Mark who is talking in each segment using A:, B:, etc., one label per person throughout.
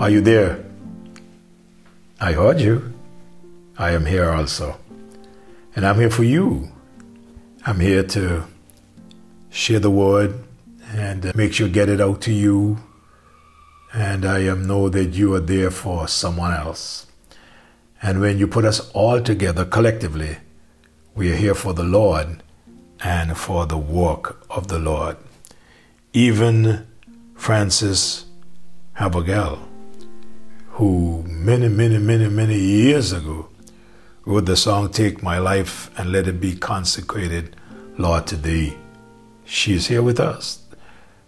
A: Are you there? I heard you. I am here also. And I'm here for you. I'm here to share the word and uh, make sure get it out to you. And I am know that you are there for someone else. And when you put us all together collectively, we are here for the Lord and for the work of the Lord. Even Frances Havergal, who many, many, many, many years ago wrote the song Take My Life and Let It Be Consecrated, Lord, to Thee. She is here with us.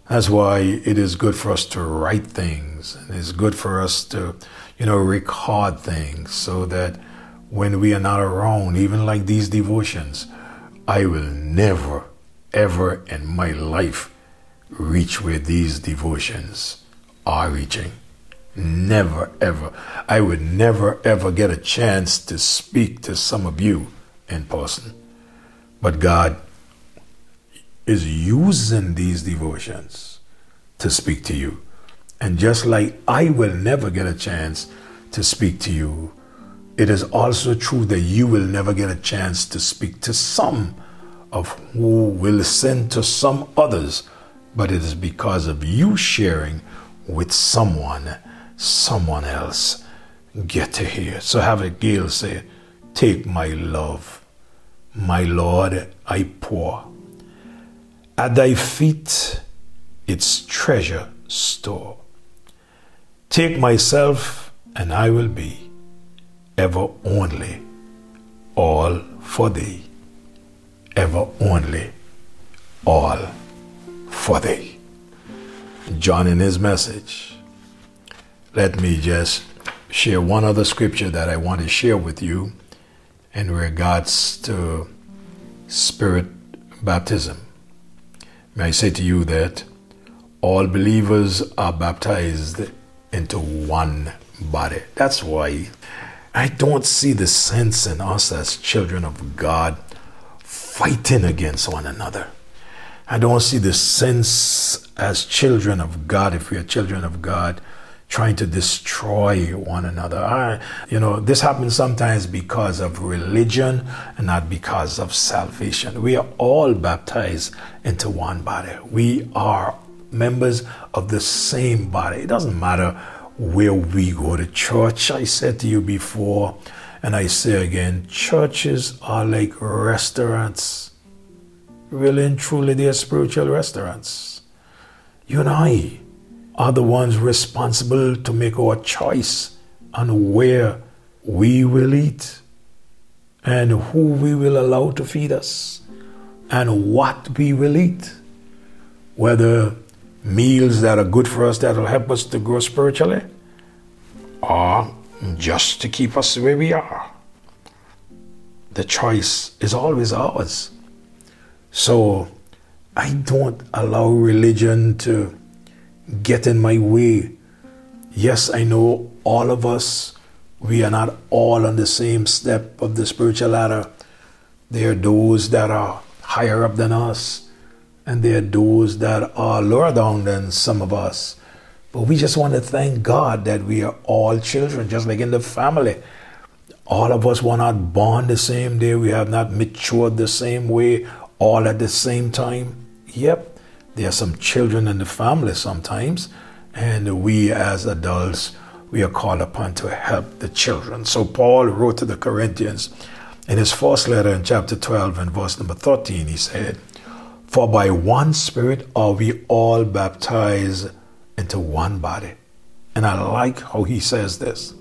A: That's why it is good for us to write things and it's good for us to, you know, record things so that when we are not around, even like these devotions, I will never, ever in my life reach where these devotions are reaching. Never, ever. I would never, ever get a chance to speak to some of you in person. But God is using these devotions to speak to you. And just like I will never get a chance to speak to you, it is also true that you will never get a chance to speak to some of who will send to some others, but it is because of you sharing with someone, someone else get to hear. So Havergal say, Take my love, my Lord, I pour. At thy feet its treasure store. Take myself, and I will be ever only all for thee. Ever only all for thee. John in his message. Let me just share one other scripture that I want to share with you in regards to uh, spirit baptism. May I say to you that all believers are baptized into one body. That's why I don't see the sense in us as children of God fighting against one another. I don't see the sense as children of God, if we are children of God, trying to destroy one another. I, you know, this happens sometimes because of religion and not because of salvation. We are all baptized into one body. We are members of the same body. It doesn't matter where we go to church. I said to you before, and I say again, churches are like restaurants. Really and truly, they are spiritual restaurants. You and I are the ones responsible to make our choice on where we will eat and who we will allow to feed us and what we will eat. Whether meals that are good for us that will help us to grow spiritually or just to keep us where we are. The choice is always ours. So I don't allow religion to get in my way. Yes, I know all of us, we are not all on the same step of the spiritual ladder. There are those that are higher up than us, and there are those that are lower down than some of us. But we just want to thank God that we are all children, just like in the family. All of us were not born the same day, we have not matured the same way, all at the same time. Yep, there are some children in the family sometimes, and we as adults, we are called upon to help the children. So Paul wrote to the Corinthians in his first letter in chapter 12 and verse number 13, he said, For by one Spirit are we all baptized into one body. And I like how he says this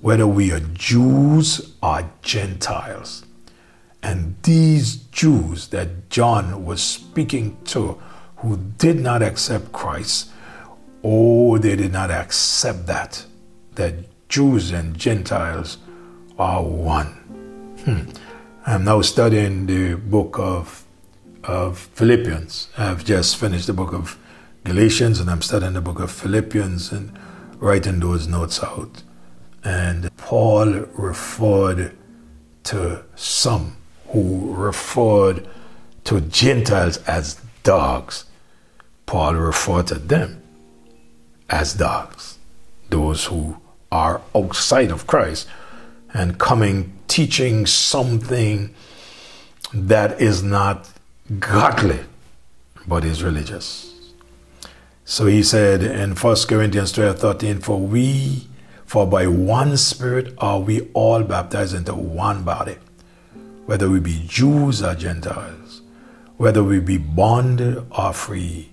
A: whether we are Jews or Gentiles. And these Jews that John was speaking to who did not accept Christ, oh, they did not accept that, that Jews and Gentiles are one. Hmm. I'm now studying the book of, of Philippians. I've just finished the book of Galatians and I'm studying the book of Philippians and writing those notes out. And Paul referred to some who referred to Gentiles as dogs. Paul referred to them as dogs. those who are outside of Christ and coming teaching something that is not godly but is religious. So he said in 1 Corinthians 12 13, For we, for by one Spirit are we all baptized into one body, whether we be Jews or Gentiles, whether we be bond or free,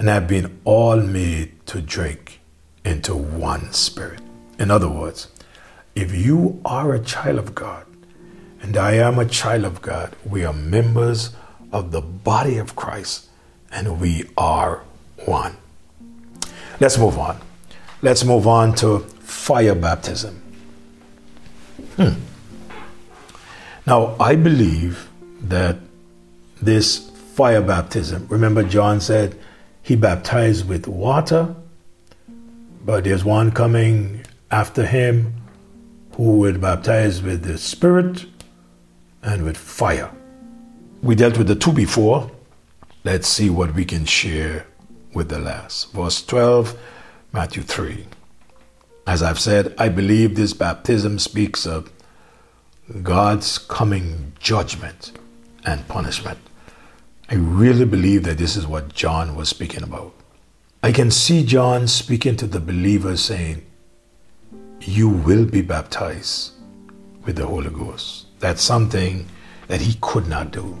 A: and have been all made to drink into one Spirit. In other words, if you are a child of God, and I am a child of God, we are members of the body of Christ, and we are one. Let's move on. Let's move on to fire baptism. Hmm. Now, I believe that this fire baptism, remember, John said he baptized with water, but there's one coming after him who would baptize with the Spirit and with fire. We dealt with the two before. Let's see what we can share with the last. Verse 12, Matthew 3. As I've said, I believe this baptism speaks of God's coming judgment and punishment. I really believe that this is what John was speaking about. I can see John speaking to the believers saying, You will be baptized with the Holy Ghost. That's something that he could not do.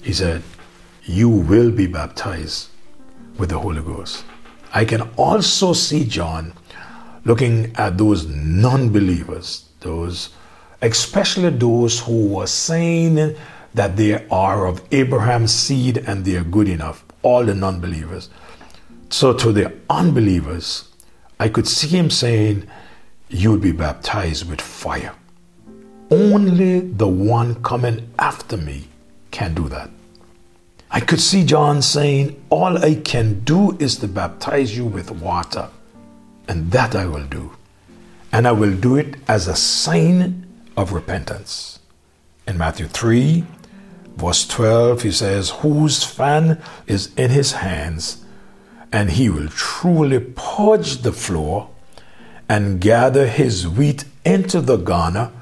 A: He said, You will be baptized with the Holy Ghost. I can also see John looking at those non believers, those, especially those who were saying that they are of Abraham's seed and they are good enough, all the non believers. So to the unbelievers, I could see him saying, You will be baptized with fire. Only the one coming after me can do that. I could see John saying, All I can do is to baptize you with water, and that I will do. And I will do it as a sign of repentance. In Matthew 3, verse 12, he says, Whose fan is in his hands, and he will truly purge the floor and gather his wheat into the garner,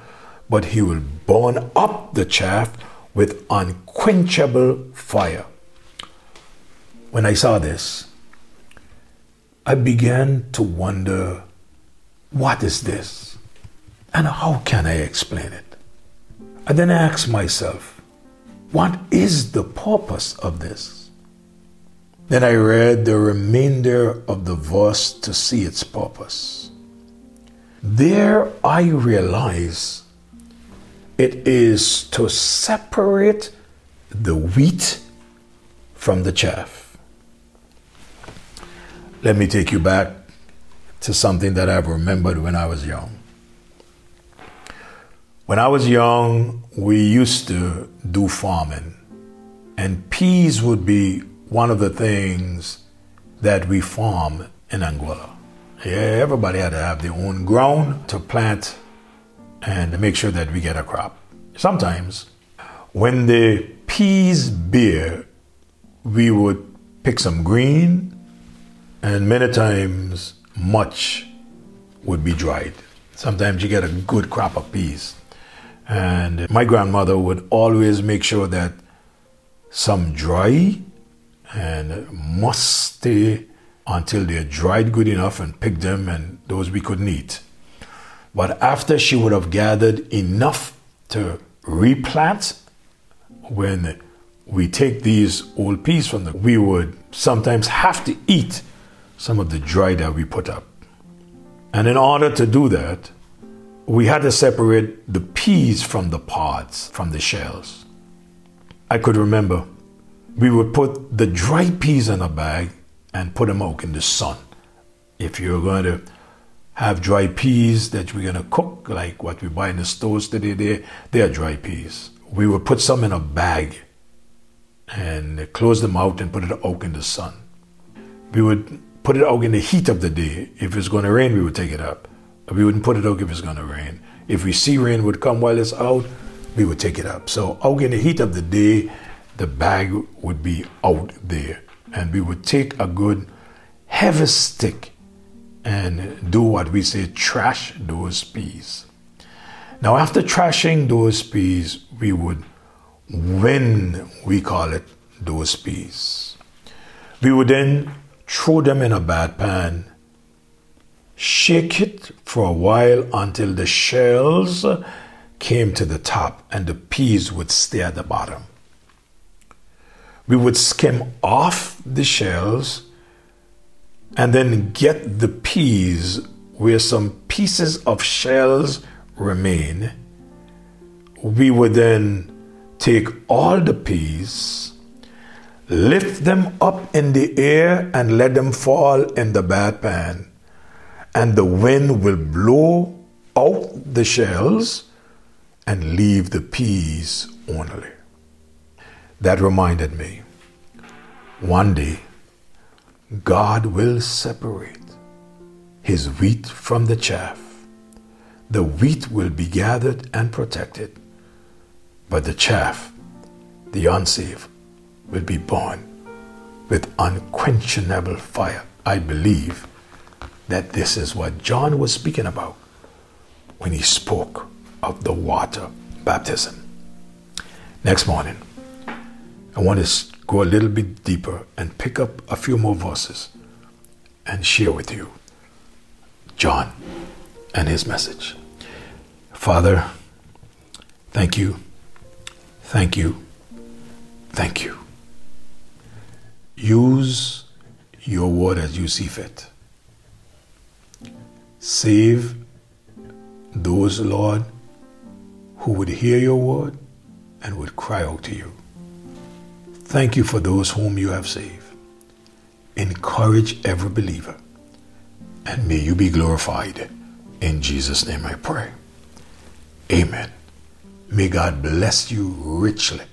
A: but he will burn up the chaff with unquenchable fire. When I saw this, I began to wonder what is this? And how can I explain it? I then asked myself, what is the purpose of this? Then I read the remainder of the verse to see its purpose. There I realize it is to separate the wheat from the chaff. Let me take you back to something that I've remembered when I was young. When I was young, we used to do farming, and peas would be one of the things that we farm in Angola. Yeah, everybody had to have their own ground to plant and make sure that we get a crop. Sometimes, when the peas bear, we would pick some green, and many times much would be dried. Sometimes you get a good crop of peas. And my grandmother would always make sure that some dry and must stay until they're dried good enough and pick them, and those we couldn't eat. But after she would have gathered enough to replant, when we take these old peas from them, we would sometimes have to eat some of the dry that we put up. And in order to do that, we had to separate the peas from the pods, from the shells. I could remember we would put the dry peas in a bag and put them out in the sun. If you're going to have dry peas that we're going to cook, like what we buy in the stores today, they, they are dry peas. We would put some in a bag and close them out and put it out in the sun. We would put it out in the heat of the day. If it's going to rain, we would take it up. We wouldn't put it out if it's going to rain. If we see rain would come while it's out, we would take it up. So out in the heat of the day, the bag would be out there. And we would take a good heavy stick and do what we say trash those peas. Now, after trashing those peas, we would win, we call it, those peas. We would then throw them in a bad pan, shake it for a while until the shells came to the top and the peas would stay at the bottom. We would skim off the shells and then get the peas where some pieces of shells remain. We would then take all the peas, lift them up in the air, and let them fall in the bad pan. And the wind will blow out the shells and leave the peas only. That reminded me one day God will separate his wheat from the chaff. The wheat will be gathered and protected, but the chaff, the unsaved, will be burned with unquenchable fire. I believe that this is what John was speaking about when he spoke of the water baptism. Next morning, I want to go a little bit deeper and pick up a few more verses and share with you John and his message. Father, thank you, thank you, thank you. Use your word as you see fit. Save those, Lord, who would hear your word and would cry out to you. Thank you for those whom you have saved. Encourage every believer, and may you be glorified. In Jesus' name I pray. Amen. May God bless you richly.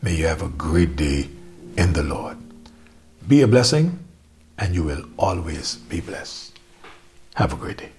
A: May you have a great day in the Lord. Be a blessing, and you will always be blessed. Have a great day.